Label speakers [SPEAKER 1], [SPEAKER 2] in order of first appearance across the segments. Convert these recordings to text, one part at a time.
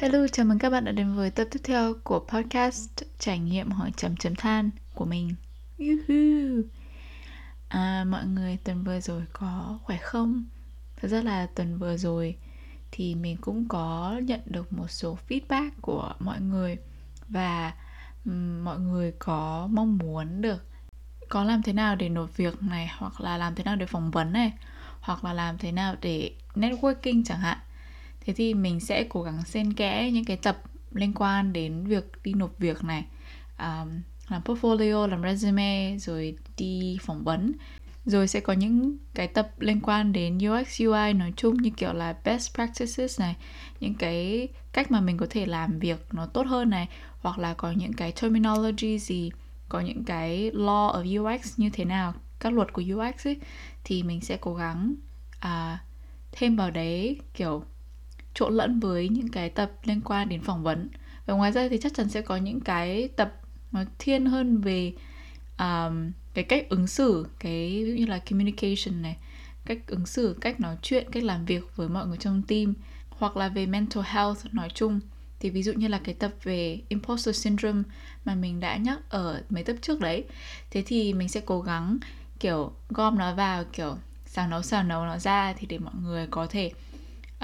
[SPEAKER 1] Hello, chào mừng các bạn đã đến với tập tiếp theo của podcast trải nghiệm hỏi chấm chấm than của mình. À, mọi người tuần vừa rồi có khỏe không? Thật ra là tuần vừa rồi thì mình cũng có nhận được một số feedback của mọi người và mọi người có mong muốn được có làm thế nào để nộp việc này hoặc là làm thế nào để phỏng vấn này hoặc là làm thế nào để networking chẳng hạn. Thế thì mình sẽ cố gắng xen kẽ những cái tập liên quan đến việc đi nộp việc này. Um, làm portfolio làm resume rồi đi phỏng vấn. Rồi sẽ có những cái tập liên quan đến UX UI nói chung như kiểu là best practices này. Những cái cách mà mình có thể làm việc nó tốt hơn này. Hoặc là có những cái terminology gì có những cái law of UX như thế nào các luật của UX ấy thì mình sẽ cố gắng à, thêm vào đấy kiểu trộn lẫn với những cái tập liên quan đến phỏng vấn. Và ngoài ra thì chắc chắn sẽ có những cái tập nó thiên hơn về um, cái cách ứng xử cái ví dụ như là communication này cách ứng xử cách nói chuyện cách làm việc với mọi người trong team hoặc là về mental health nói chung. Thì ví dụ như là cái tập về imposter syndrome mà mình đã nhắc ở mấy tập trước đấy. Thế thì mình sẽ cố gắng kiểu gom nó vào kiểu xào nấu xào nấu nó ra thì để mọi người có thể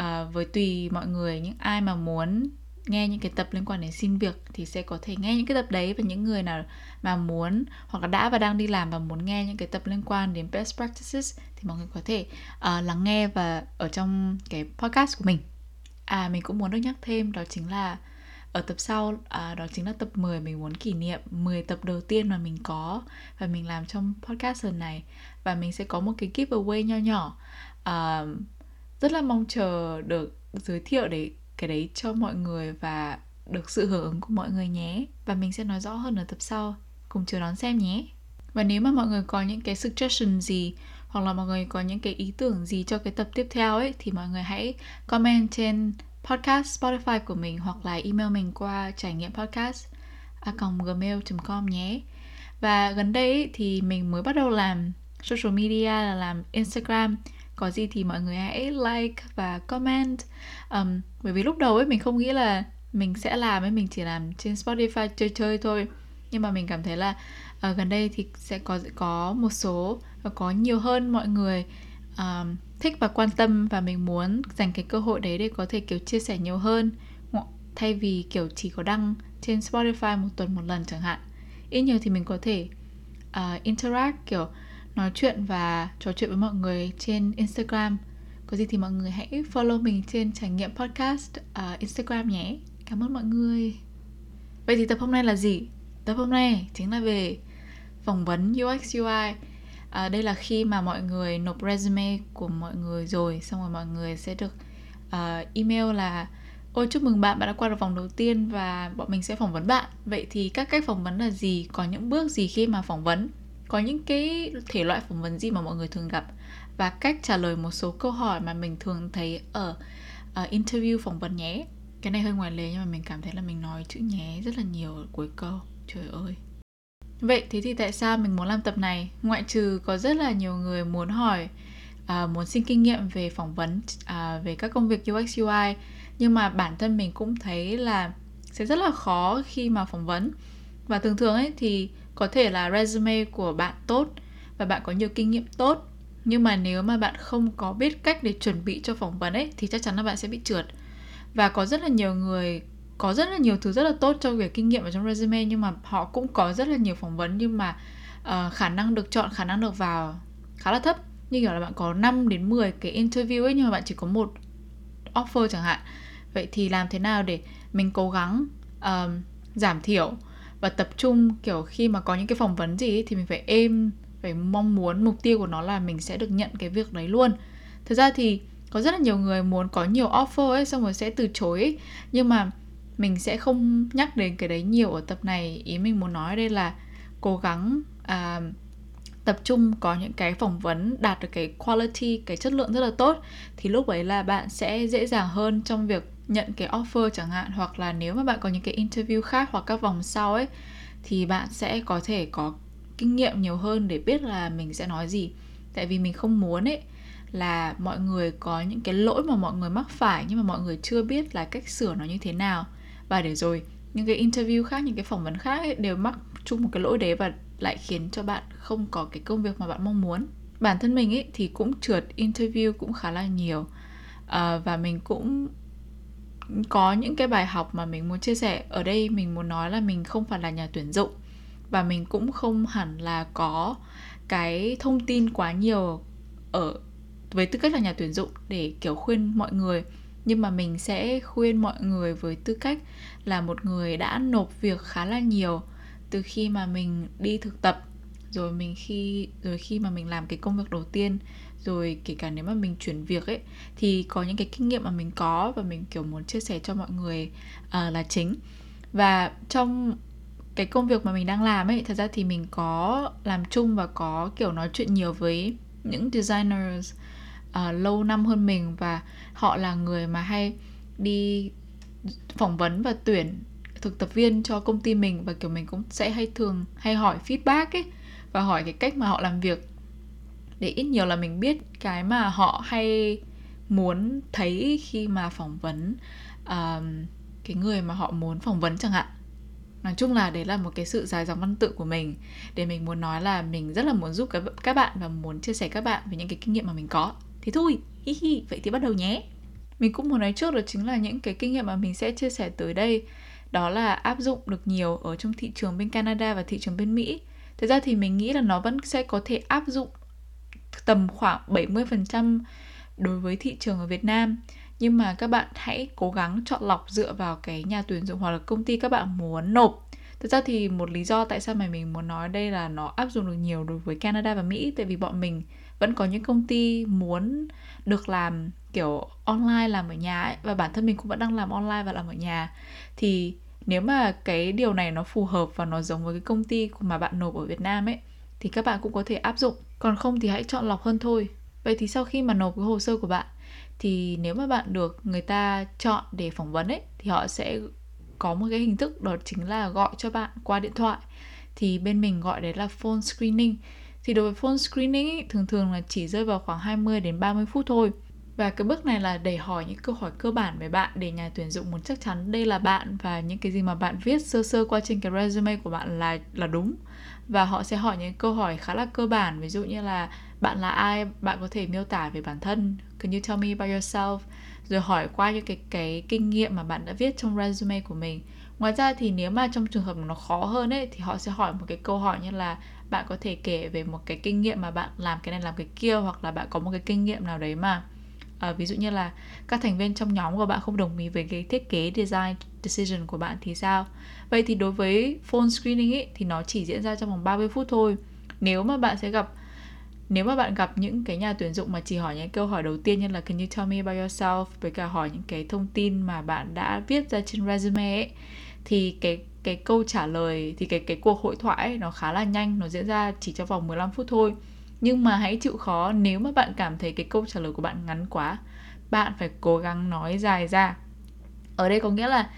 [SPEAKER 1] uh, với tùy mọi người những ai mà muốn nghe những cái tập liên quan đến xin việc thì sẽ có thể nghe những cái tập đấy và những người nào mà muốn hoặc là đã và đang đi làm và muốn nghe những cái tập liên quan đến best practices thì mọi người có thể uh, lắng nghe và ở trong cái podcast của mình. À mình cũng muốn được nhắc thêm đó chính là ở tập sau à, đó chính là tập 10 mình muốn kỷ niệm 10 tập đầu tiên mà mình có và mình làm trong podcast lần này. Và mình sẽ có một cái giveaway nho nhỏ. À, rất là mong chờ được giới thiệu để cái đấy cho mọi người và được sự hưởng ứng của mọi người nhé. Và mình sẽ nói rõ hơn ở tập sau. Cùng chờ đón xem nhé. Và nếu mà mọi người có những cái suggestion gì hoặc là mọi người có những cái ý tưởng gì cho cái tập tiếp theo ấy thì mọi người hãy comment trên podcast Spotify của mình hoặc là email mình qua trải nghiệm podcast a gmail.com nhé. Và gần đây thì mình mới bắt đầu làm social media là làm Instagram. Có gì thì mọi người hãy like và comment. Um, bởi vì lúc đầu ấy mình không nghĩ là mình sẽ làm ấy mình chỉ làm trên Spotify chơi chơi thôi. Nhưng mà mình cảm thấy là uh, gần đây thì sẽ có có một số và có nhiều hơn mọi người. Um, thích và quan tâm và mình muốn dành cái cơ hội đấy để có thể kiểu chia sẻ nhiều hơn. Thay vì kiểu chỉ có đăng trên Spotify một tuần một lần chẳng hạn. Ít nhiều thì mình có thể uh, interact kiểu nói chuyện và trò chuyện với mọi người trên Instagram. Có gì thì mọi người hãy follow mình trên trải nghiệm podcast uh, Instagram nhé. Cảm ơn mọi người. Vậy thì tập hôm nay là gì? Tập hôm nay chính là về phỏng vấn UX UI à, đây là khi mà mọi người nộp resume của mọi người rồi xong rồi mọi người sẽ được uh, email là ôi chúc mừng bạn bạn đã qua được vòng đầu tiên và bọn mình sẽ phỏng vấn bạn. Vậy thì các cách phỏng vấn là gì? Có những bước gì khi mà phỏng vấn? Có những cái thể loại phỏng vấn gì mà mọi người thường gặp? Và cách trả lời một số câu hỏi mà mình thường thấy ở uh, interview phỏng vấn nhé. Cái này hơi ngoài lề nhưng mà mình cảm thấy là mình nói chữ nhé rất là nhiều ở cuối câu. Trời ơi. Vậy thế thì tại sao mình muốn làm tập này? Ngoại trừ có rất là nhiều người muốn hỏi uh, muốn xin kinh nghiệm về phỏng vấn uh, về các công việc UX UI nhưng mà bản thân mình cũng thấy là sẽ rất là khó khi mà phỏng vấn và thường thường ấy thì có thể là resume của bạn tốt và bạn có nhiều kinh nghiệm tốt nhưng mà nếu mà bạn không có biết cách để chuẩn bị cho phỏng vấn ấy thì chắc chắn là bạn sẽ bị trượt và có rất là nhiều người có rất là nhiều thứ rất là tốt cho việc kinh nghiệm ở trong resume nhưng mà họ cũng có rất là nhiều phỏng vấn nhưng mà uh, khả năng được chọn khả năng được vào khá là thấp. Như kiểu là bạn có 5 đến 10 cái interview ấy nhưng mà bạn chỉ có một offer chẳng hạn. Vậy thì làm thế nào để mình cố gắng uh, giảm thiểu và tập trung kiểu khi mà có những cái phỏng vấn gì ấy, thì mình phải êm phải mong muốn mục tiêu của nó là mình sẽ được nhận cái việc đấy luôn. Thực ra thì có rất là nhiều người muốn có nhiều offer ấy xong rồi sẽ từ chối ấy. nhưng mà mình sẽ không nhắc đến cái đấy nhiều ở tập này. Ý mình muốn nói đây là cố gắng à, tập trung có những cái phỏng vấn đạt được cái quality cái chất lượng rất là tốt thì lúc ấy là bạn sẽ dễ dàng hơn trong việc nhận cái offer chẳng hạn. Hoặc là nếu mà bạn có những cái interview khác hoặc các vòng sau ấy thì bạn sẽ có thể có kinh nghiệm nhiều hơn để biết là mình sẽ nói gì. Tại vì mình không muốn ấy là mọi người có những cái lỗi mà mọi người mắc phải nhưng mà mọi người chưa biết là cách sửa nó như thế nào và để rồi những cái interview khác những cái phỏng vấn khác ấy, đều mắc chung một cái lỗi đấy và lại khiến cho bạn không có cái công việc mà bạn mong muốn. Bản thân mình ấy thì cũng trượt interview cũng khá là nhiều. À, và mình cũng có những cái bài học mà mình muốn chia sẻ. Ở đây mình muốn nói là mình không phải là nhà tuyển dụng và mình cũng không hẳn là có cái thông tin quá nhiều ở với tư cách là nhà tuyển dụng để kiểu khuyên mọi người nhưng mà mình sẽ khuyên mọi người với tư cách là một người đã nộp việc khá là nhiều từ khi mà mình đi thực tập rồi mình khi rồi khi mà mình làm cái công việc đầu tiên rồi kể cả nếu mà mình chuyển việc ấy thì có những cái kinh nghiệm mà mình có và mình kiểu muốn chia sẻ cho mọi người uh, là chính. Và trong cái công việc mà mình đang làm ấy thật ra thì mình có làm chung và có kiểu nói chuyện nhiều với những designers uh, lâu năm hơn mình và họ là người mà hay đi phỏng vấn và tuyển thực tập viên cho công ty mình và kiểu mình cũng sẽ hay thường hay hỏi feedback ấy và hỏi cái cách mà họ làm việc. Để ít nhiều là mình biết cái mà họ hay muốn thấy khi mà phỏng vấn uh, cái người mà họ muốn phỏng vấn chẳng hạn. Nói chung là đấy là một cái sự dài dòng văn tự của mình. Để mình muốn nói là mình rất là muốn giúp các các bạn và muốn chia sẻ các bạn về những cái kinh nghiệm mà mình có thì thôi, hi hi, vậy thì bắt đầu nhé. Mình cũng muốn nói trước đó chính là những cái kinh nghiệm mà mình sẽ chia sẻ tới đây. Đó là áp dụng được nhiều ở trong thị trường bên Canada và thị trường bên Mỹ. Thực ra thì mình nghĩ là nó vẫn sẽ có thể áp dụng tầm khoảng 70% đối với thị trường ở Việt Nam. Nhưng mà các bạn hãy cố gắng chọn lọc dựa vào cái nhà tuyển dụng hoặc là công ty các bạn muốn nộp. Thực ra thì một lý do tại sao mà mình muốn nói đây là nó áp dụng được nhiều đối với Canada và Mỹ, tại vì bọn mình vẫn có những công ty muốn được làm, kiểu, online làm ở nhà ấy, và bản thân mình cũng vẫn đang làm online và làm ở nhà. Thì nếu mà cái điều này nó phù hợp và nó giống với cái công ty mà bạn nộp ở Việt Nam ấy, thì các bạn cũng có thể áp dụng. Còn không thì hãy chọn lọc hơn thôi. Vậy thì sau khi mà nộp cái hồ sơ của bạn, thì nếu mà bạn được người ta chọn để phỏng vấn ấy, thì họ sẽ có một cái hình thức đó chính là gọi cho bạn qua điện thoại. Thì bên mình gọi đấy là phone screening thì đối với phone screening ý, thường thường là chỉ rơi vào khoảng 20 đến 30 phút thôi. Và cái bước này là để hỏi những câu hỏi cơ bản về bạn để nhà tuyển dụng muốn chắc chắn đây là bạn và những cái gì mà bạn viết sơ sơ qua trên cái resume của bạn là là đúng. Và họ sẽ hỏi những câu hỏi khá là cơ bản ví dụ như là bạn là ai bạn có thể miêu tả về bản thân can you tell me about yourself? Rồi hỏi qua những cái cái kinh nghiệm mà bạn đã viết trong resume của mình. Ngoài ra thì nếu mà trong trường hợp nó khó hơn ấy thì họ sẽ hỏi một cái câu hỏi như là bạn có thể kể về một cái kinh nghiệm mà bạn làm cái này làm cái kia hoặc là bạn có một cái kinh nghiệm nào đấy mà à, ví dụ như là các thành viên trong nhóm của bạn không đồng ý với cái thiết kế design decision của bạn thì sao? Vậy thì đối với phone screening ấy, thì nó chỉ diễn ra trong vòng 30 phút thôi. Nếu mà bạn sẽ gặp nếu mà bạn gặp những cái nhà tuyển dụng mà chỉ hỏi những câu hỏi đầu tiên như là can you tell me about yourself? với cả hỏi những cái thông tin mà bạn đã viết ra trên resume ấy thì cái cái câu trả lời thì cái cái cuộc hội thoại ấy, nó khá là nhanh nó diễn ra chỉ trong vòng 15 phút thôi. Nhưng mà hãy chịu khó nếu mà bạn cảm thấy cái câu trả lời của bạn ngắn quá bạn phải cố gắng nói dài ra. Ở đây có nghĩa là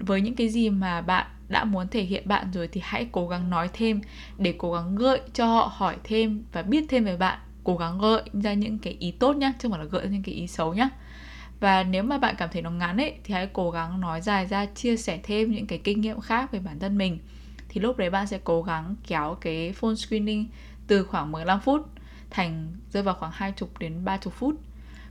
[SPEAKER 1] với những cái gì mà bạn đã muốn thể hiện bạn rồi thì hãy cố gắng nói thêm để cố gắng gợi cho họ hỏi thêm và biết thêm về bạn. Cố gắng gợi ra những cái ý tốt nhá chứ không phải là gợi ra những cái ý xấu nhá và nếu mà bạn cảm thấy nó ngắn ấy thì hãy cố gắng nói dài ra chia sẻ thêm những cái kinh nghiệm khác về bản thân mình thì lúc đấy bạn sẽ cố gắng kéo cái phone screening từ khoảng 15 phút thành rơi vào khoảng 20 đến 30 phút.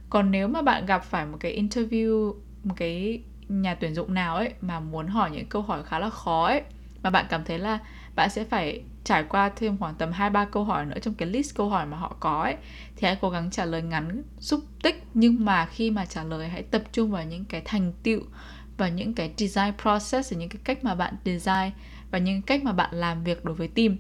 [SPEAKER 1] Còn nếu mà bạn gặp phải một cái interview, một cái nhà tuyển dụng nào ấy mà muốn hỏi những câu hỏi khá là khó ấy mà bạn cảm thấy là bạn sẽ phải trải qua thêm khoảng tầm 2 3 câu hỏi nữa trong cái list câu hỏi mà họ có ấy, thì hãy cố gắng trả lời ngắn, xúc tích. Nhưng mà khi mà trả lời, hãy tập trung vào những cái thành tựu và những cái design process, và những cái cách mà bạn design và những cách mà bạn làm việc đối với team.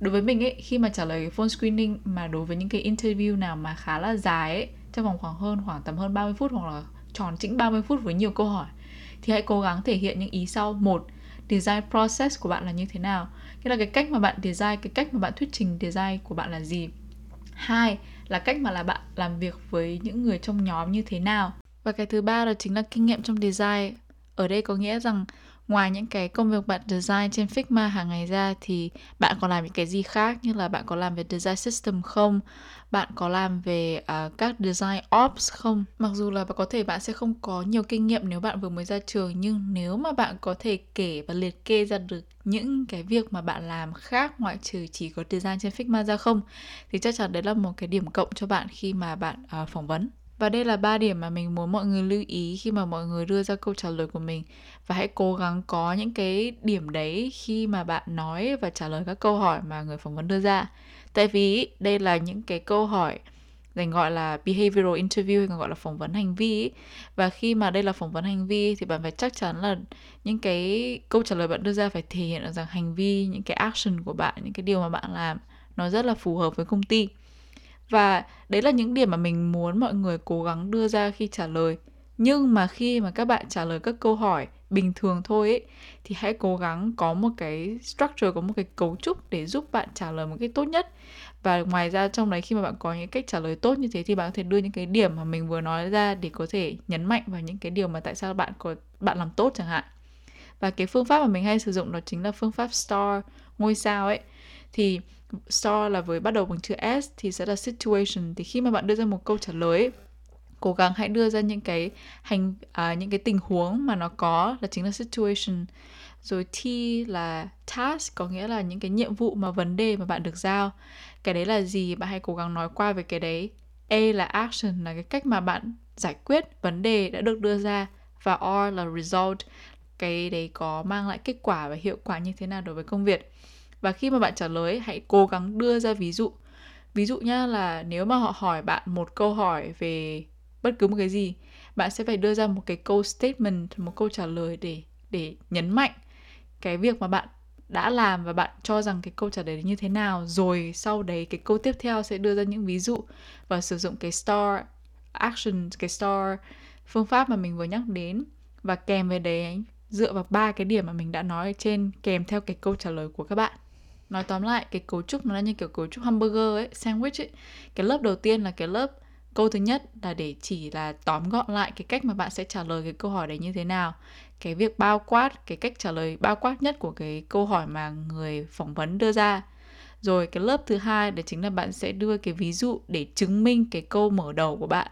[SPEAKER 1] Đối với mình ấy, khi mà trả lời phone screening mà đối với những cái interview nào mà khá là dài ấy, trong vòng khoảng hơn, khoảng tầm hơn 30 phút hoặc là tròn chỉnh 30 phút với nhiều câu hỏi, thì hãy cố gắng thể hiện những ý sau. Một, design process của bạn là như thế nào? Là cái cách mà bạn design, cái cách mà bạn thuyết trình design của bạn là gì? Hai là cách mà là bạn làm việc với những người trong nhóm như thế nào? Và cái thứ ba đó chính là kinh nghiệm trong design. Ở đây có nghĩa rằng ngoài những cái công việc bạn design trên Figma hàng ngày ra thì bạn còn làm những cái gì khác? Như là bạn có làm về design system không? Bạn có làm về uh, các design ops không? Mặc dù là có thể bạn sẽ không có nhiều kinh nghiệm nếu bạn vừa mới ra trường nhưng nếu mà bạn có thể kể và liệt kê ra được những cái việc mà bạn làm khác ngoại trừ chỉ có design trên Figma ra không thì chắc chắn đấy là một cái điểm cộng cho bạn khi mà bạn uh, phỏng vấn và đây là ba điểm mà mình muốn mọi người lưu ý khi mà mọi người đưa ra câu trả lời của mình. Và hãy cố gắng có những cái điểm đấy khi mà bạn nói và trả lời các câu hỏi mà người phỏng vấn đưa ra. Tại vì đây là những cái câu hỏi dành gọi là behavioral interview hay còn gọi là phỏng vấn hành vi và khi mà đây là phỏng vấn hành vi thì bạn phải chắc chắn là những cái câu trả lời bạn đưa ra phải thể hiện được rằng hành vi, những cái action của bạn, những cái điều mà bạn làm nó rất là phù hợp với công ty và đấy là những điểm mà mình muốn mọi người cố gắng đưa ra khi trả lời. Nhưng mà khi mà các bạn trả lời các câu hỏi bình thường thôi ấy, thì hãy cố gắng có một cái structure có một cái cấu trúc để giúp bạn trả lời một cái tốt nhất. Và ngoài ra trong đấy khi mà bạn có những cách trả lời tốt như thế thì bạn có thể đưa những cái điểm mà mình vừa nói ra để có thể nhấn mạnh vào những cái điều mà tại sao bạn có bạn làm tốt chẳng hạn. Và cái phương pháp mà mình hay sử dụng đó chính là phương pháp star ngôi sao ấy. Thì star là với bắt đầu bằng chữ s thì sẽ là situation. Thì khi mà bạn đưa ra một câu trả lời ấy, cố gắng hãy đưa ra những cái hành à, những cái tình huống mà nó có là chính là situation. Rồi T là task có nghĩa là những cái nhiệm vụ mà vấn đề mà bạn được giao. Cái đấy là gì? Bạn hãy cố gắng nói qua về cái đấy. A là action là cái cách mà bạn giải quyết vấn đề đã được đưa ra. Và R là result cái đấy có mang lại kết quả và hiệu quả như thế nào đối với công việc và khi mà bạn trả lời hãy cố gắng đưa ra ví dụ. Ví dụ nha là nếu mà họ hỏi bạn một câu hỏi về bất cứ một cái gì, bạn sẽ phải đưa ra một cái câu statement, một câu trả lời để để nhấn mạnh cái việc mà bạn đã làm và bạn cho rằng cái câu trả lời như thế nào. Rồi sau đấy cái câu tiếp theo sẽ đưa ra những ví dụ và sử dụng cái star action, cái star phương pháp mà mình vừa nhắc đến. Và kèm về đấy, dựa vào ba cái điểm mà mình đã nói ở trên, kèm theo cái câu trả lời của các bạn nói tóm lại, cái cấu trúc nó là như kiểu cấu trúc hamburger ấy, sandwich ấy. Cái lớp đầu tiên là cái lớp, câu thứ nhất là để chỉ là tóm gọn lại cái cách mà bạn sẽ trả lời cái câu hỏi đấy như thế nào. Cái việc bao quát, cái cách trả lời bao quát nhất của cái câu hỏi mà người phỏng vấn đưa ra. Rồi cái lớp thứ hai đấy chính là bạn sẽ đưa cái ví dụ để chứng minh cái câu mở đầu của bạn.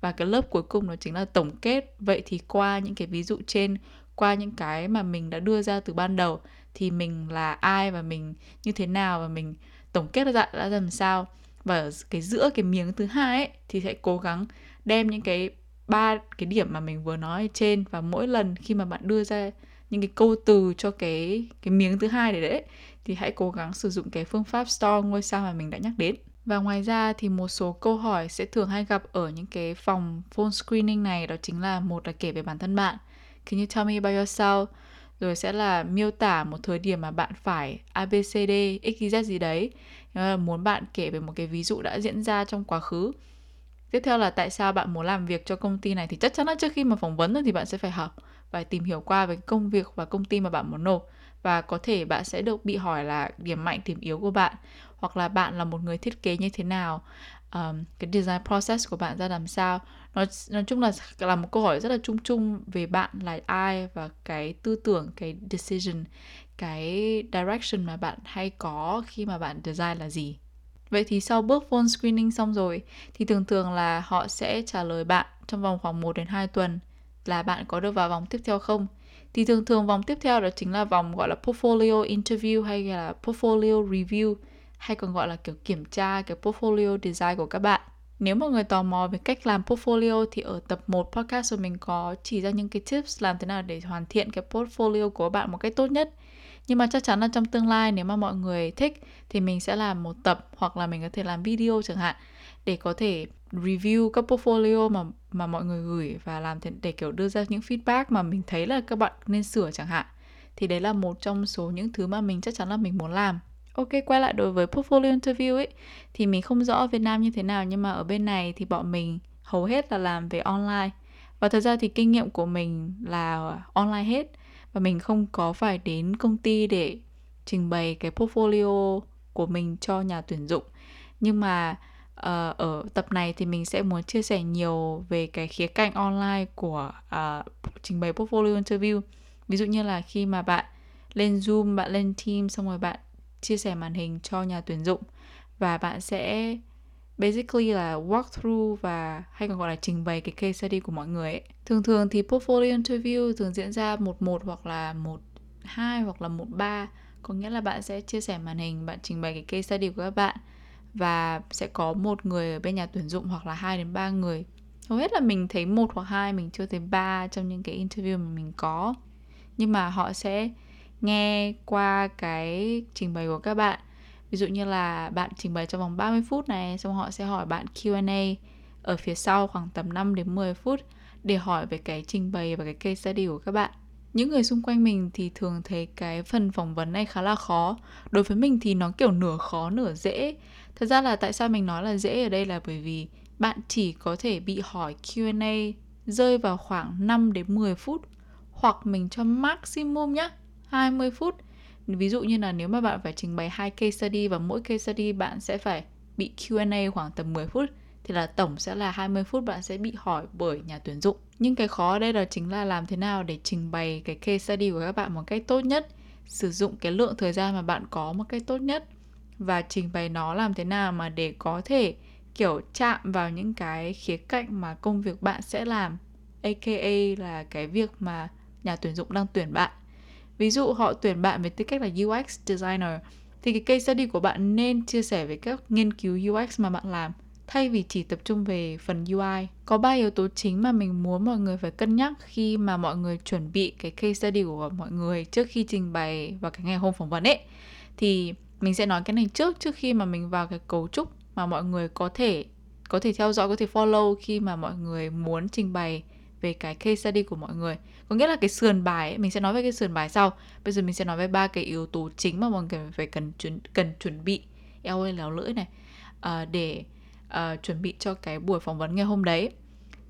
[SPEAKER 1] Và cái lớp cuối cùng đó chính là tổng kết. Vậy thì qua những cái ví dụ trên, qua những cái mà mình đã đưa ra từ ban đầu thì mình là ai và mình như thế nào và mình tổng kết ra đã làm sao. Và ở cái giữa cái miếng thứ hai ấy, thì sẽ cố gắng đem những cái ba cái điểm mà mình vừa nói trên và mỗi lần khi mà bạn đưa ra những cái câu từ cho cái cái miếng thứ hai để đấy, thì hãy cố gắng sử dụng cái phương pháp store ngôi sao mà mình đã nhắc đến. Và ngoài ra thì một số câu hỏi sẽ thường hay gặp ở những cái phòng phone screening này, đó chính là một là kể về bản thân bạn. Can you tell me about yourself? Rồi sẽ là miêu tả một thời điểm mà bạn phải ABCD, XYZ gì đấy. Là muốn bạn kể về một cái ví dụ đã diễn ra trong quá khứ. Tiếp theo là tại sao bạn muốn làm việc cho công ty này thì chắc chắn là trước khi mà phỏng vấn thì bạn sẽ phải học và tìm hiểu qua về công việc và công ty mà bạn muốn nộp và có thể bạn sẽ được bị hỏi là điểm mạnh điểm yếu của bạn hoặc là bạn là một người thiết kế như thế nào um, cái design process của bạn ra làm sao? Nói nói chung là là một câu hỏi rất là chung chung về bạn là ai và cái tư tưởng cái decision cái direction mà bạn hay có khi mà bạn design là gì? Vậy thì sau bước phone screening xong rồi thì thường thường là họ sẽ trả lời bạn trong vòng khoảng 1 đến 2 tuần là bạn có được vào vòng tiếp theo không. Thì thường thường vòng tiếp theo đó chính là vòng gọi là portfolio interview hay là portfolio review hay còn gọi là kiểu kiểm tra cái portfolio design của các bạn. Nếu mọi người tò mò về cách làm portfolio thì ở tập 1 podcast của mình có chỉ ra những cái tips làm thế nào để hoàn thiện cái portfolio của bạn một cách tốt nhất. Nhưng mà chắc chắn là trong tương lai nếu mà mọi người thích thì mình sẽ làm một tập hoặc là mình có thể làm video chẳng hạn để có thể review các portfolio mà mà mọi người gửi và làm thế để kiểu đưa ra những feedback mà mình thấy là các bạn nên sửa chẳng hạn. Thì đấy là một trong số những thứ mà mình chắc chắn là mình muốn làm. Ok, quay lại đối với portfolio interview ấy thì mình không rõ ở Việt Nam như thế nào nhưng mà ở bên này thì bọn mình hầu hết là làm về online. Và thật ra thì kinh nghiệm của mình là online hết và mình không có phải đến công ty để trình bày cái portfolio của mình cho nhà tuyển dụng. Nhưng mà uh, ở tập này thì mình sẽ muốn chia sẻ nhiều về cái khía cạnh online của uh, trình bày portfolio interview ví dụ như là khi mà bạn lên Zoom, bạn lên Teams xong rồi bạn chia sẻ màn hình cho nhà tuyển dụng và bạn sẽ basically là walk through và hay còn gọi là trình bày cái case study của mọi người ấy. Thường thường thì portfolio interview thường diễn ra một một hoặc là một hai hoặc là một ba có nghĩa là bạn sẽ chia sẻ màn hình, bạn trình bày cái case study của các bạn và sẽ có một người ở bên nhà tuyển dụng hoặc là hai đến ba người. Hầu hết là mình thấy một hoặc hai, mình chưa thấy ba trong những cái interview mà mình có. Nhưng mà họ sẽ nghe qua cái trình bày của các bạn. Ví dụ như là bạn trình bày trong vòng 30 phút này, xong họ sẽ hỏi bạn Q&A ở phía sau khoảng tầm 5 đến 10 phút để hỏi về cái trình bày và cái case study của các bạn. Những người xung quanh mình thì thường thấy cái phần phỏng vấn này khá là khó. Đối với mình thì nó kiểu nửa khó, nửa dễ. Thật ra là tại sao mình nói là dễ ở đây là bởi vì bạn chỉ có thể bị hỏi Q&A rơi vào khoảng 5 đến 10 phút, hoặc mình cho maximum nhá. 20 phút ví dụ như là nếu mà bạn phải trình bày hai case study và mỗi case study bạn sẽ phải bị Q&A khoảng tầm 10 phút thì là tổng sẽ là 20 phút bạn sẽ bị hỏi bởi nhà tuyển dụng. Nhưng cái khó ở đây là chính là làm thế nào để trình bày cái case study của các bạn một cách tốt nhất, sử dụng cái lượng thời gian mà bạn có một cách tốt nhất và trình bày nó làm thế nào mà để có thể kiểu chạm vào những cái khía cạnh mà công việc bạn sẽ làm aka là cái việc mà nhà tuyển dụng đang tuyển bạn Ví dụ họ tuyển bạn với tư cách là UX designer thì cái case study của bạn nên chia sẻ về các nghiên cứu UX mà bạn làm thay vì chỉ tập trung về phần UI. Có ba yếu tố chính mà mình muốn mọi người phải cân nhắc khi mà mọi người chuẩn bị cái case study của mọi người trước khi trình bày vào cái ngày hôm phỏng vấn ấy. Thì mình sẽ nói cái này trước trước khi mà mình vào cái cấu trúc mà mọi người có thể có thể theo dõi, có thể follow khi mà mọi người muốn trình bày về cái case study của mọi người. Có nghĩa là cái sườn bài ấy, mình sẽ nói về cái sườn bài sau. Bây giờ mình sẽ nói về ba cái yếu tố chính mà mọi người phải cần chuẩn cần chuẩn bị. Eo ơi léo lưỡi này. Uh, để uh, chuẩn bị cho cái buổi phỏng vấn ngày hôm đấy.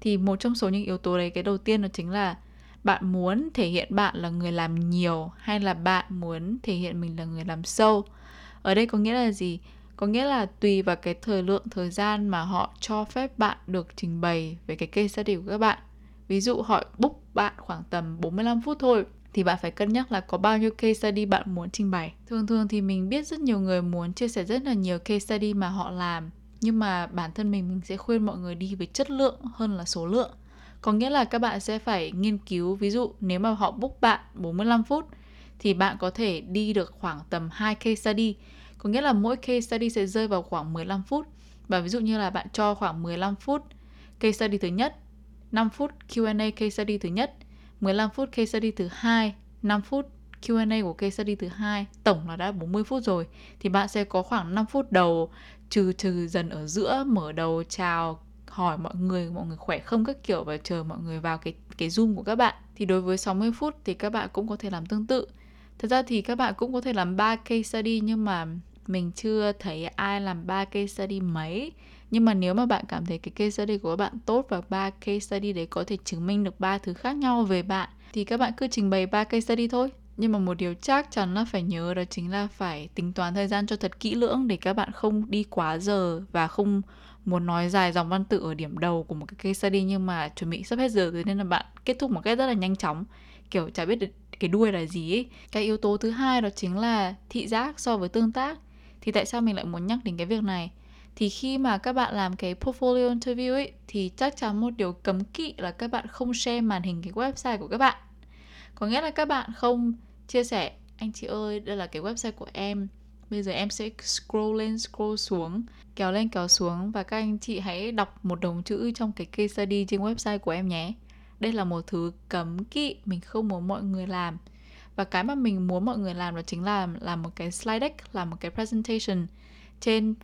[SPEAKER 1] Thì một trong số những yếu tố đấy cái đầu tiên đó chính là bạn muốn thể hiện bạn là người làm nhiều hay là bạn muốn thể hiện mình là người làm sâu? Ở đây có nghĩa là gì? Có nghĩa là tùy vào cái thời lượng thời gian mà họ cho phép bạn được trình bày về cái case study của các bạn. Ví dụ họ book bạn khoảng tầm 45 phút thôi, thì bạn phải cân nhắc là có bao nhiêu case study bạn muốn trình bày. Thường thường thì mình biết rất nhiều người muốn chia sẻ rất là nhiều case study mà họ làm, nhưng mà bản thân mình mình sẽ khuyên mọi người đi với chất lượng hơn là số lượng. Có nghĩa là các bạn sẽ phải nghiên cứu, ví dụ nếu mà họ book bạn 45 phút, thì bạn có thể đi được khoảng tầm 2 case study. Có nghĩa là mỗi case study sẽ rơi vào khoảng 15 phút. Và ví dụ như là bạn cho khoảng 15 phút case study thứ nhất 5 phút Q&A case study thứ nhất, 15 phút case study thứ hai, 5 phút Q&A của case study thứ hai, tổng là đã 40 phút rồi thì bạn sẽ có khoảng 5 phút đầu trừ trừ dần ở giữa mở đầu chào hỏi mọi người mọi người khỏe không các kiểu và chờ mọi người vào cái cái Zoom của các bạn. Thì đối với 60 phút thì các bạn cũng có thể làm tương tự. Thật ra thì các bạn cũng có thể làm 3 case study nhưng mà mình chưa thấy ai làm 3 case study mấy nhưng mà nếu mà bạn cảm thấy cái case study của các bạn tốt và ba case study đấy có thể chứng minh được ba thứ khác nhau về bạn, thì các bạn cứ trình bày ba case study thôi nhưng mà một điều chắc chắn là phải nhớ đó chính là phải tính toán thời gian cho thật kỹ lưỡng để các bạn không đi quá giờ và không muốn nói dài dòng văn tự ở điểm đầu của một cái case study nhưng mà chuẩn bị sắp hết giờ rồi nên là bạn kết thúc một cách rất là nhanh chóng kiểu chả biết được cái đuôi là gì ấy. Cái yếu tố thứ hai đó chính là thị giác so với tương tác. Thì tại sao mình lại muốn nhắc đến cái việc này? Thì khi mà các bạn làm cái portfolio interview ấy, thì chắc chắn một điều cấm kỵ là các bạn không share màn hình cái website của các bạn. Có nghĩa là các bạn không chia sẻ, anh chị ơi, đây là cái website của em, bây giờ em sẽ scroll lên, scroll xuống, kéo lên, kéo xuống và các anh chị hãy đọc một đồng chữ trong cái case study trên website của em nhé. Đây là một thứ cấm kỵ mình không muốn mọi người làm. Và cái mà mình muốn mọi người làm đó chính là làm một cái slide deck làm một cái presentation trên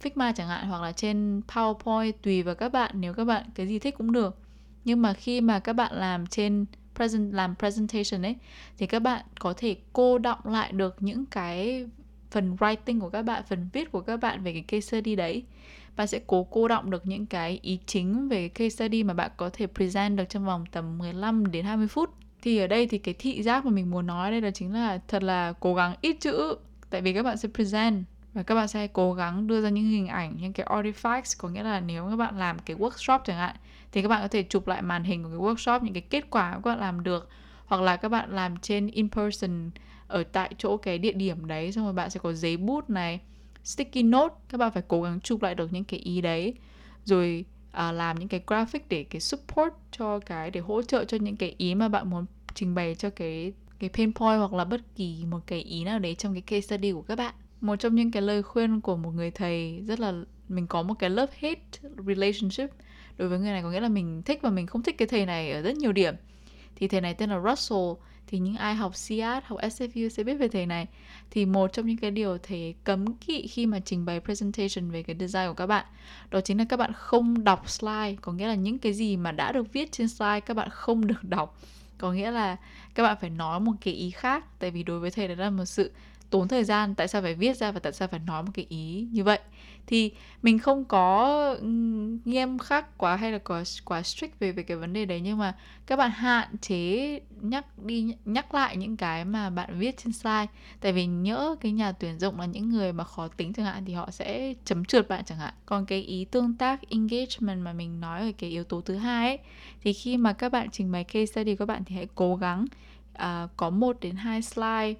[SPEAKER 1] Figma chẳng hạn, hoặc là trên PowerPoint, tùy vào các bạn, nếu các bạn cái gì thích cũng được. Nhưng mà khi mà các bạn làm trên present, làm presentation ấy, thì các bạn có thể cô động lại được những cái phần writing của các bạn, phần viết của các bạn về cái case study đấy. Bạn sẽ cố cô động được những cái ý chính về case study mà bạn có thể present được trong vòng tầm 15 đến 20 phút. Thì ở đây thì cái thị giác mà mình muốn nói đây là chính là thật là cố gắng ít chữ, tại vì các bạn sẽ present và các bạn sẽ cố gắng đưa ra những hình ảnh những cái artifacts có nghĩa là nếu các bạn làm cái workshop chẳng hạn thì các bạn có thể chụp lại màn hình của cái workshop những cái kết quả các bạn làm được. Hoặc là các bạn làm trên in person ở tại chỗ cái địa điểm đấy xong rồi bạn sẽ có giấy bút này sticky note các bạn phải cố gắng chụp lại được những cái ý đấy. Rồi à, làm những cái graphic để cái support cho cái để hỗ trợ cho những cái ý mà bạn muốn trình bày cho cái cái pain point hoặc là bất kỳ một cái ý nào đấy trong cái case study của các bạn một trong những cái lời khuyên của một người thầy rất là mình có một cái love hate relationship. Đối với người này có nghĩa là mình thích và mình không thích cái thầy này ở rất nhiều điểm. Thì thầy này tên là Russell. Thì những ai học CIAT, học SFU sẽ biết về thầy này. Thì một trong những cái điều thầy cấm kỵ khi mà trình bày presentation về cái design của các bạn đó chính là các bạn không đọc slide. Có nghĩa là những cái gì mà đã được viết trên slide các bạn không được đọc. Có nghĩa là các bạn phải nói một cái ý khác. Tại vì đối với thầy đấy là một sự tốn thời gian tại sao phải viết ra và tại sao phải nói một cái ý như vậy? Thì mình không có nghiêm khắc quá hay là có quá strict về về cái vấn đề đấy nhưng mà các bạn hạn chế nhắc đi nhắc lại những cái mà bạn viết trên slide. Tại vì nhỡ cái nhà tuyển dụng là những người mà khó tính chẳng hạn thì họ sẽ chấm trượt bạn chẳng hạn. Còn cái ý tương tác engagement mà mình nói ở cái yếu tố thứ hai ấy thì khi mà các bạn trình bày case study các bạn thì hãy cố gắng uh, có một đến hai slide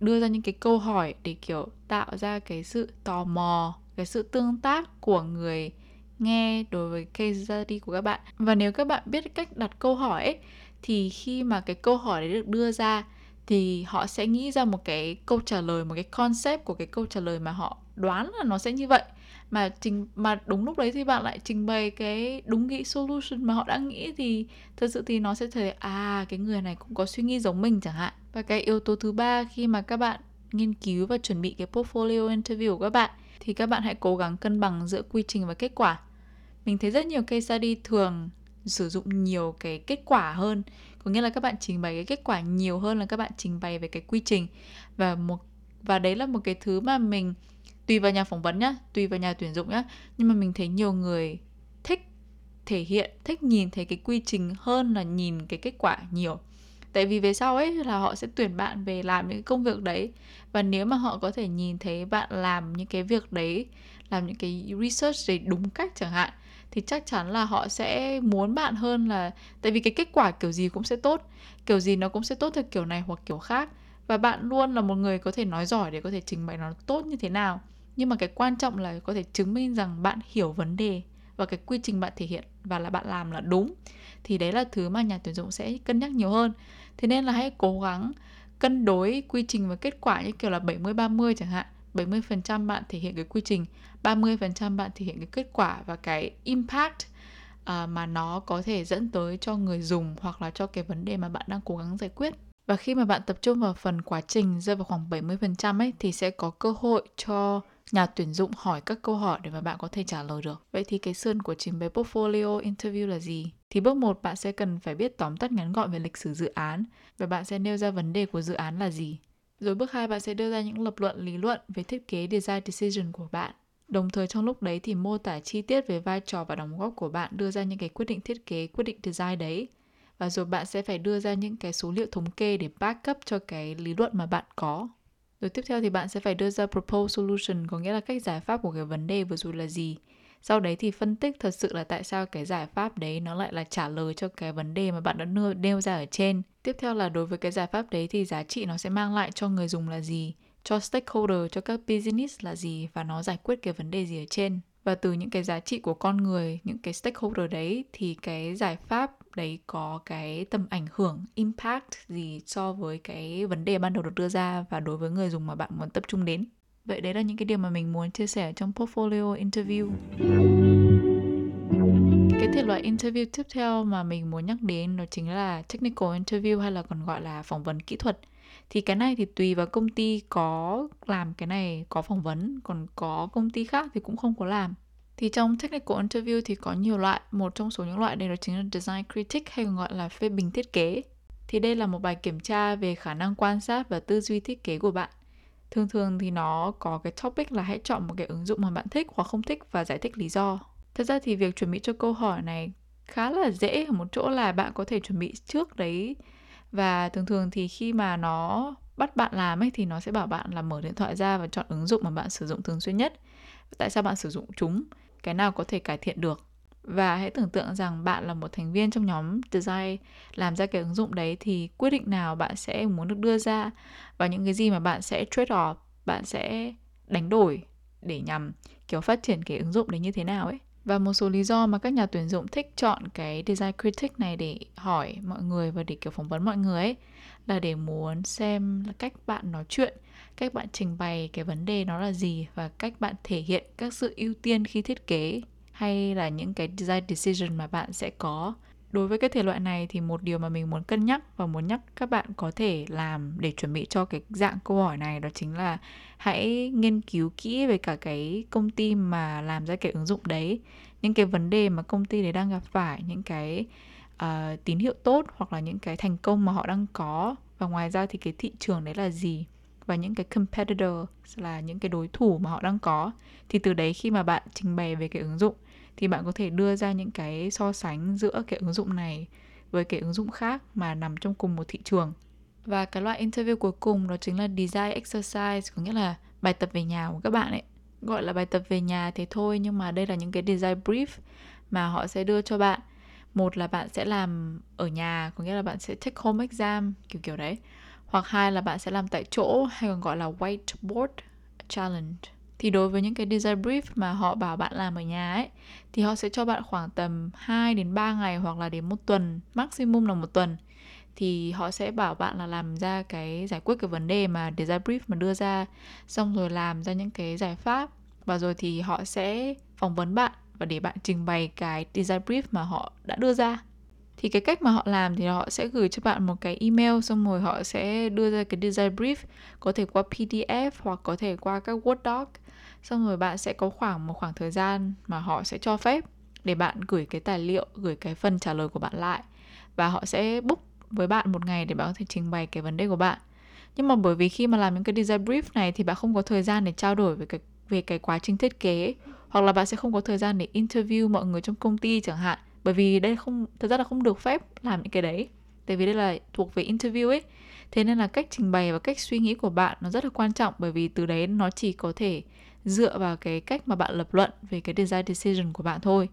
[SPEAKER 1] đưa ra những cái câu hỏi để kiểu tạo ra cái sự tò mò cái sự tương tác của người nghe đối với case study của các bạn. Và nếu các bạn biết cách đặt câu hỏi ấy, thì khi mà cái câu hỏi đấy được đưa ra thì họ sẽ nghĩ ra một cái câu trả lời một cái concept của cái câu trả lời mà họ đoán là nó sẽ như vậy. Mà trình mà đúng lúc đấy thì bạn lại trình bày cái đúng nghĩ solution mà họ đã nghĩ thì thật sự thì nó sẽ thấy à cái người này cũng có suy nghĩ giống mình chẳng hạn và cái yếu tố thứ ba khi mà các bạn nghiên cứu và chuẩn bị cái portfolio interview của các bạn, thì các bạn hãy cố gắng cân bằng giữa quy trình và kết quả. Mình thấy rất nhiều case study thường sử dụng nhiều cái kết quả hơn. Có nghĩa là các bạn trình bày cái kết quả nhiều hơn là các bạn trình bày về cái quy trình. Và một, và đấy là một cái thứ mà mình, tùy vào nhà phỏng vấn nhá, tùy vào nhà tuyển dụng nhá, nhưng mà mình thấy nhiều người thích thể hiện, thích nhìn thấy cái quy trình hơn là nhìn cái kết quả nhiều tại vì về sau ấy là họ sẽ tuyển bạn về làm những công việc đấy. Và nếu mà họ có thể nhìn thấy bạn làm những cái việc đấy, làm những cái research đấy đúng cách chẳng hạn, thì chắc chắn là họ sẽ muốn bạn hơn là, tại vì cái kết quả kiểu gì cũng sẽ tốt, kiểu gì nó cũng sẽ tốt theo kiểu này hoặc kiểu khác. Và bạn luôn là một người có thể nói giỏi để có thể trình bày nó tốt như thế nào. Nhưng mà cái quan trọng là có thể chứng minh rằng bạn hiểu vấn đề và cái quy trình bạn thể hiện và là bạn làm là đúng thì đấy là thứ mà nhà tuyển dụng sẽ cân nhắc nhiều hơn. Thế nên là hãy cố gắng cân đối quy trình và kết quả như kiểu là 70 30 chẳng hạn. 70% bạn thể hiện cái quy trình 30% bạn thể hiện cái kết quả và cái impact uh, mà nó có thể dẫn tới cho người dùng hoặc là cho cái vấn đề mà bạn đang cố gắng giải quyết. Và khi mà bạn tập trung vào phần quá trình rơi vào khoảng 70% ấy thì sẽ có cơ hội cho nhà tuyển dụng hỏi các câu hỏi để mà bạn có thể trả lời được. Vậy thì cái sườn của trình bày portfolio interview là gì? Thì bước 1 bạn sẽ cần phải biết tóm tắt ngắn gọn về lịch sử dự án và bạn sẽ nêu ra vấn đề của dự án là gì. Rồi bước 2 bạn sẽ đưa ra những lập luận lý luận về thiết kế design decision của bạn. Đồng thời trong lúc đấy thì mô tả chi tiết về vai trò và đóng góp của bạn đưa ra những cái quyết định thiết kế, quyết định design đấy. Và rồi bạn sẽ phải đưa ra những cái số liệu thống kê để backup cho cái lý luận mà bạn có. Rồi tiếp theo thì bạn sẽ phải đưa ra proposed solution, có nghĩa là cách giải pháp của cái vấn đề vừa rồi là gì. Sau đấy thì phân tích thật sự là tại sao cái giải pháp đấy nó lại là trả lời cho cái vấn đề mà bạn đã nêu, nêu ra ở trên. Tiếp theo là đối với cái giải pháp đấy thì giá trị nó sẽ mang lại cho người dùng là gì, cho stakeholder, cho các business là gì và nó giải quyết cái vấn đề gì ở trên. Và từ những cái giá trị của con người, những cái stakeholder đấy thì cái giải pháp đấy có cái tầm ảnh hưởng, impact gì so với cái vấn đề ban đầu được đưa ra và đối với người dùng mà bạn muốn tập trung đến? Vậy đấy là những cái điều mà mình muốn chia sẻ trong portfolio interview. Cái thể loại interview tiếp theo mà mình muốn nhắc đến đó chính là technical interview hay là còn gọi là phỏng vấn kỹ thuật. Thì cái này thì tùy vào công ty có làm cái này, có phỏng vấn, còn có công ty khác thì cũng không có làm thì trong technical interview thì có nhiều loại, một trong số những loại đây đó chính là design critic hay còn gọi là phê bình thiết kế. Thì đây là một bài kiểm tra về khả năng quan sát và tư duy thiết kế của bạn. Thường thường thì nó có cái topic là hãy chọn một cái ứng dụng mà bạn thích hoặc không thích và giải thích lý do. Thật ra thì việc chuẩn bị cho câu hỏi này khá là dễ ở một chỗ là bạn có thể chuẩn bị trước đấy và thường thường thì khi mà nó bắt bạn làm ấy thì nó sẽ bảo bạn là mở điện thoại ra và chọn ứng dụng mà bạn sử dụng thường xuyên nhất tại sao bạn sử dụng chúng cái nào có thể cải thiện được. Và hãy tưởng tượng rằng bạn là một thành viên trong nhóm design, làm ra cái ứng dụng đấy thì quyết định nào bạn sẽ muốn được đưa ra và những cái gì mà bạn sẽ trade off, bạn sẽ đánh đổi để nhằm, kiểu, phát triển cái ứng dụng đấy như thế nào ấy. Và một số lý do mà các nhà tuyển dụng thích chọn cái design critic này để hỏi mọi người và để kiểu phỏng vấn mọi người ấy là để muốn xem là cách bạn nói chuyện cách bạn trình bày cái vấn đề nó là gì và cách bạn thể hiện các sự ưu tiên khi thiết kế hay là những cái design decision mà bạn sẽ có. Đối với cái thể loại này thì một điều mà mình muốn cân nhắc và muốn nhắc các bạn có thể làm để chuẩn bị cho cái dạng câu hỏi này đó chính là hãy nghiên cứu kỹ về cả cái công ty mà làm ra cái ứng dụng đấy. Những cái vấn đề mà công ty đấy đang gặp phải những cái uh, tín hiệu tốt hoặc là những cái thành công mà họ đang có. Và ngoài ra thì cái thị trường đấy là gì? Và những cái competitor là những cái đối thủ mà họ đang có, thì từ đấy khi mà bạn trình bày về cái ứng dụng thì bạn có thể đưa ra những cái so sánh giữa cái ứng dụng này với cái ứng dụng khác mà nằm trong cùng một thị trường. Và cái loại interview cuối cùng đó chính là design exercise, có nghĩa là bài tập về nhà của các bạn ấy. Gọi là bài tập về nhà thế thôi, nhưng mà đây là những cái design brief mà họ sẽ đưa cho bạn. Một là bạn sẽ làm ở nhà, có nghĩa là bạn sẽ take home exam, kiểu kiểu đấy hoặc hai là bạn sẽ làm tại chỗ hay còn gọi là whiteboard challenge. Thì đối với những cái design brief mà họ bảo bạn làm ở nhà ấy thì họ sẽ cho bạn khoảng tầm 2 đến 3 ngày hoặc là đến một tuần, maximum là một tuần. Thì họ sẽ bảo bạn là làm ra cái giải quyết cái vấn đề mà design brief mà đưa ra xong rồi làm ra những cái giải pháp. Và rồi thì họ sẽ phỏng vấn bạn và để bạn trình bày cái design brief mà họ đã đưa ra thì cái cách mà họ làm thì họ sẽ gửi cho bạn một cái email, xong rồi họ sẽ đưa ra cái design brief, có thể qua PDF hoặc có thể qua các Word doc. Xong rồi bạn sẽ có khoảng một khoảng thời gian mà họ sẽ cho phép để bạn gửi cái tài liệu, gửi cái phần trả lời của bạn lại. Và họ sẽ book với bạn một ngày để bạn có thể trình bày cái vấn đề của bạn. Nhưng mà bởi vì khi mà làm những cái design brief này thì bạn không có thời gian để trao đổi về cái về cái quá trình thiết kế, hoặc là bạn sẽ không có thời gian để interview mọi người trong công ty chẳng hạn bởi vì đây không, thật ra là không được phép làm những cái đấy. Tại vì đây là thuộc về interview ấy. Thế nên là cách trình bày và cách suy nghĩ của bạn nó rất là quan trọng. Bởi vì từ đấy nó chỉ có thể dựa vào cái cách mà bạn lập luận về cái design decision của bạn thôi.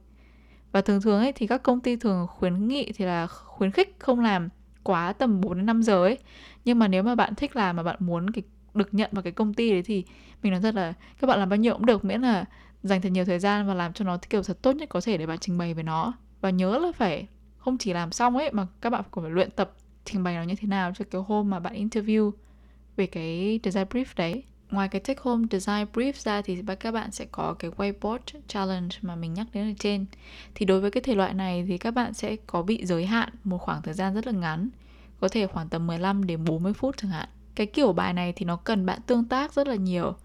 [SPEAKER 1] Và thường thường ấy, thì các công ty thường khuyến nghị thì là khuyến khích không làm quá tầm 4 đến 5 giờ ấy. Nhưng mà nếu mà bạn thích làm mà bạn muốn cái, được nhận vào cái công ty đấy thì mình nói thật là các bạn làm bao nhiêu cũng được. Miễn là dành thật nhiều thời gian và làm cho nó kiểu thật tốt nhất có thể để bạn trình bày về nó và nhớ là phải không chỉ làm xong ấy, mà các bạn còn phải luyện tập, trình bày nó như thế nào cho cái hôm mà bạn interview về cái design brief đấy. Ngoài cái take home design brief ra thì các bạn sẽ có cái whiteboard challenge mà mình nhắc đến ở trên. Thì đối với cái thể loại này thì các bạn sẽ có bị giới hạn một khoảng thời gian rất là ngắn, có thể khoảng tầm 15 đến 40 phút chẳng hạn. Cái kiểu bài này thì nó cần bạn tương tác rất là nhiều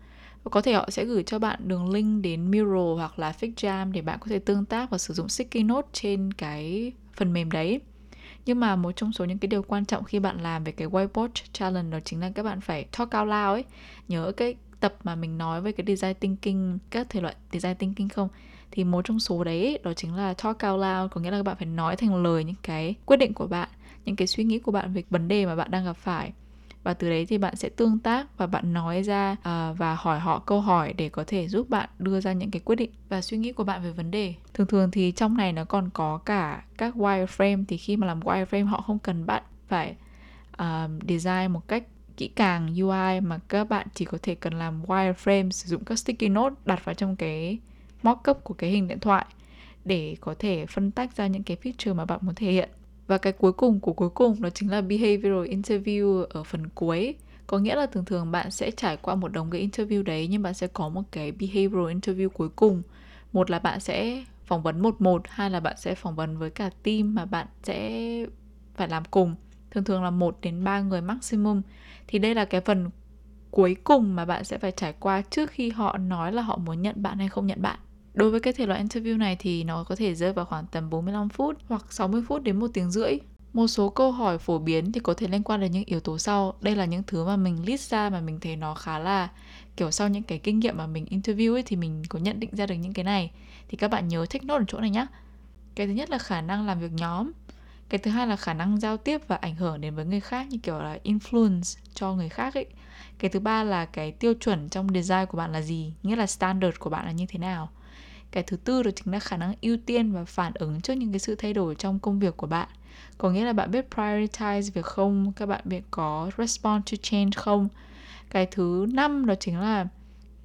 [SPEAKER 1] và có thể họ sẽ gửi cho bạn đường link đến Miro hoặc là FigJam để bạn có thể tương tác và sử dụng sticky note trên cái phần mềm đấy. Nhưng mà một trong số những cái điều quan trọng khi bạn làm về cái whiteboard challenge đó chính là các bạn phải talk out loud ấy. Nhớ cái tập mà mình nói về cái design thinking, các thể loại design thinking không? Thì một trong số đấy đó chính là talk out loud, có nghĩa là các bạn phải nói thành lời những cái quyết định của bạn, những cái suy nghĩ của bạn về vấn đề mà bạn đang gặp phải và từ đấy thì bạn sẽ tương tác và bạn nói ra uh, và hỏi họ câu hỏi để có thể giúp bạn đưa ra những cái quyết định và suy nghĩ của bạn về vấn đề. Thường thường thì trong này nó còn có cả các wireframe thì khi mà làm wireframe họ không cần bạn phải uh, design một cách kỹ càng UI mà các bạn chỉ có thể cần làm wireframe sử dụng các sticky note đặt vào trong cái mockup của cái hình điện thoại để có thể phân tách ra những cái feature mà bạn muốn thể hiện và cái cuối cùng của cuối cùng đó chính là behavioral interview ở phần cuối. Có nghĩa là thường thường bạn sẽ trải qua một đống cái interview đấy, nhưng bạn sẽ có một cái behavioral interview cuối cùng. Một là bạn sẽ phỏng vấn một một, hai là bạn sẽ phỏng vấn với cả team mà bạn sẽ phải làm cùng. Thường thường là một đến ba người maximum. Thì đây là cái phần cuối cùng mà bạn sẽ phải trải qua trước khi họ nói là họ muốn nhận bạn hay không nhận bạn. Đối với cái thể loại interview này thì nó có thể rơi vào khoảng tầm 45 phút hoặc 60 phút đến một tiếng rưỡi. Một số câu hỏi phổ biến thì có thể liên quan đến những yếu tố sau. Đây là những thứ mà mình list ra mà mình thấy nó khá là kiểu sau những cái kinh nghiệm mà mình interview ấy thì mình có nhận định ra được những cái này. Thì các bạn nhớ take note ở chỗ này nhé. Cái thứ nhất là khả năng làm việc nhóm. Cái thứ hai là khả năng giao tiếp và ảnh hưởng đến với người khác như kiểu là influence cho người khác ấy. Cái thứ ba là cái tiêu chuẩn trong design của bạn là gì, nghĩa là standard của bạn là như thế nào cái thứ tư đó chính là khả năng ưu tiên và phản ứng trước những cái sự thay đổi trong công việc của bạn. Có nghĩa là bạn biết prioritize việc không? Các bạn biết có respond to change không? Cái thứ năm đó chính là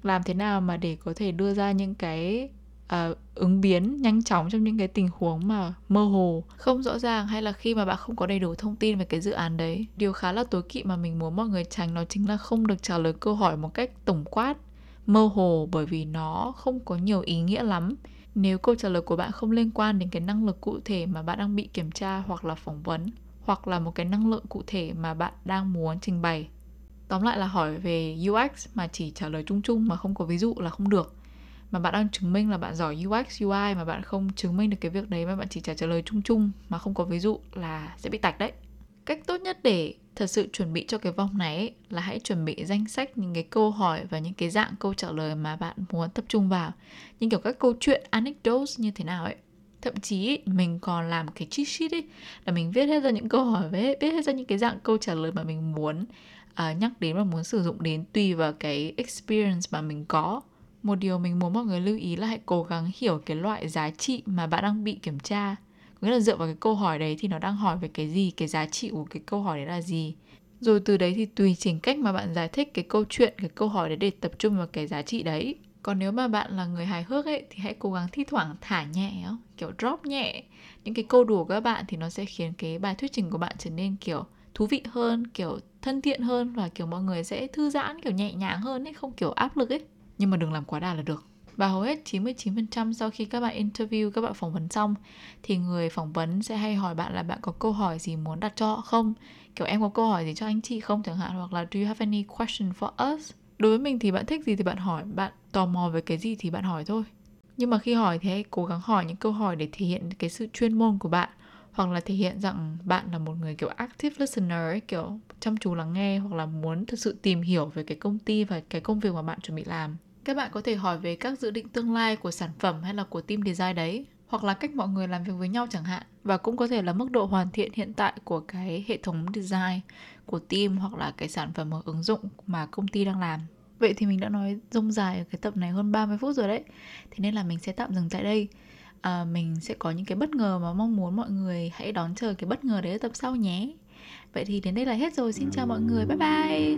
[SPEAKER 1] làm thế nào mà để có thể đưa ra những cái uh, ứng biến nhanh chóng trong những cái tình huống mà mơ hồ không rõ ràng hay là khi mà bạn không có đầy đủ thông tin về cái dự án đấy. Điều khá là tối kỵ mà mình muốn mọi người tránh đó chính là không được trả lời câu hỏi một cách tổng quát mơ hồ bởi vì nó không có nhiều ý nghĩa lắm. Nếu câu trả lời của bạn không liên quan đến cái năng lực cụ thể mà bạn đang bị kiểm tra hoặc là phỏng vấn, hoặc là một cái năng lượng cụ thể mà bạn đang muốn trình bày. Tóm lại là hỏi về UX mà chỉ trả lời chung chung mà không có ví dụ là không được. Mà bạn đang chứng minh là bạn giỏi UX UI mà bạn không chứng minh được cái việc đấy mà bạn chỉ trả lời chung chung mà không có ví dụ là sẽ bị tạch đấy cách tốt nhất để thật sự chuẩn bị cho cái vòng này ấy, là hãy chuẩn bị danh sách những cái câu hỏi và những cái dạng câu trả lời mà bạn muốn tập trung vào. Như kiểu các câu chuyện anecdotes như thế nào ấy. Thậm chí mình còn làm cái cheat sheet ấy là mình viết hết ra những câu hỏi với viết hết ra những cái dạng câu trả lời mà mình muốn uh, nhắc đến và muốn sử dụng đến tùy vào cái experience mà mình có. Một điều mình muốn mọi người lưu ý là hãy cố gắng hiểu cái loại giá trị mà bạn đang bị kiểm tra nghĩa là dựa vào cái câu hỏi đấy thì nó đang hỏi về cái gì, cái giá trị của cái câu hỏi đấy là gì. Rồi từ đấy thì tùy chỉnh cách mà bạn giải thích cái câu chuyện, cái câu hỏi đấy để tập trung vào cái giá trị đấy. Còn nếu mà bạn là người hài hước ấy, thì hãy cố gắng thi thoảng thả nhẹ kiểu drop nhẹ. Những cái câu đùa của các bạn thì nó sẽ khiến cái bài thuyết trình của bạn trở nên, kiểu, thú vị hơn, kiểu, thân thiện hơn và, kiểu, mọi người sẽ thư giãn, kiểu, nhẹ nhàng hơn ấy, không kiểu áp lực ấy. Nhưng mà đừng làm quá đà là được và hầu hết 99% sau khi các bạn interview, các bạn phỏng vấn xong thì người phỏng vấn sẽ hay hỏi bạn là bạn có câu hỏi gì muốn đặt cho họ không? Kiểu em có câu hỏi gì cho anh chị không chẳng hạn hoặc là do you have any question for us? Đối với mình thì bạn thích gì thì bạn hỏi, bạn tò mò về cái gì thì bạn hỏi thôi. Nhưng mà khi hỏi thì hãy cố gắng hỏi những câu hỏi để thể hiện cái sự chuyên môn của bạn hoặc là thể hiện rằng bạn là một người kiểu active listener ấy, kiểu chăm chú lắng nghe hoặc là muốn thực sự tìm hiểu về cái công ty và cái công việc mà bạn chuẩn bị làm các bạn có thể hỏi về các dự định tương lai của sản phẩm hay là của team design đấy hoặc là cách mọi người làm việc với nhau chẳng hạn. Và cũng có thể là mức độ hoàn thiện hiện tại của cái hệ thống design của team hoặc là cái sản phẩm hoặc ứng dụng mà công ty đang làm. Vậy thì mình đã nói rông dài ở cái tập này hơn 30 phút rồi đấy. Thế nên là mình sẽ tạm dừng tại đây. À, Mình sẽ có những cái bất ngờ mà mong muốn mọi người hãy đón chờ cái bất ngờ đấy ở tập sau nhé. Vậy thì đến đây là hết rồi, xin chào mọi người, bye bye.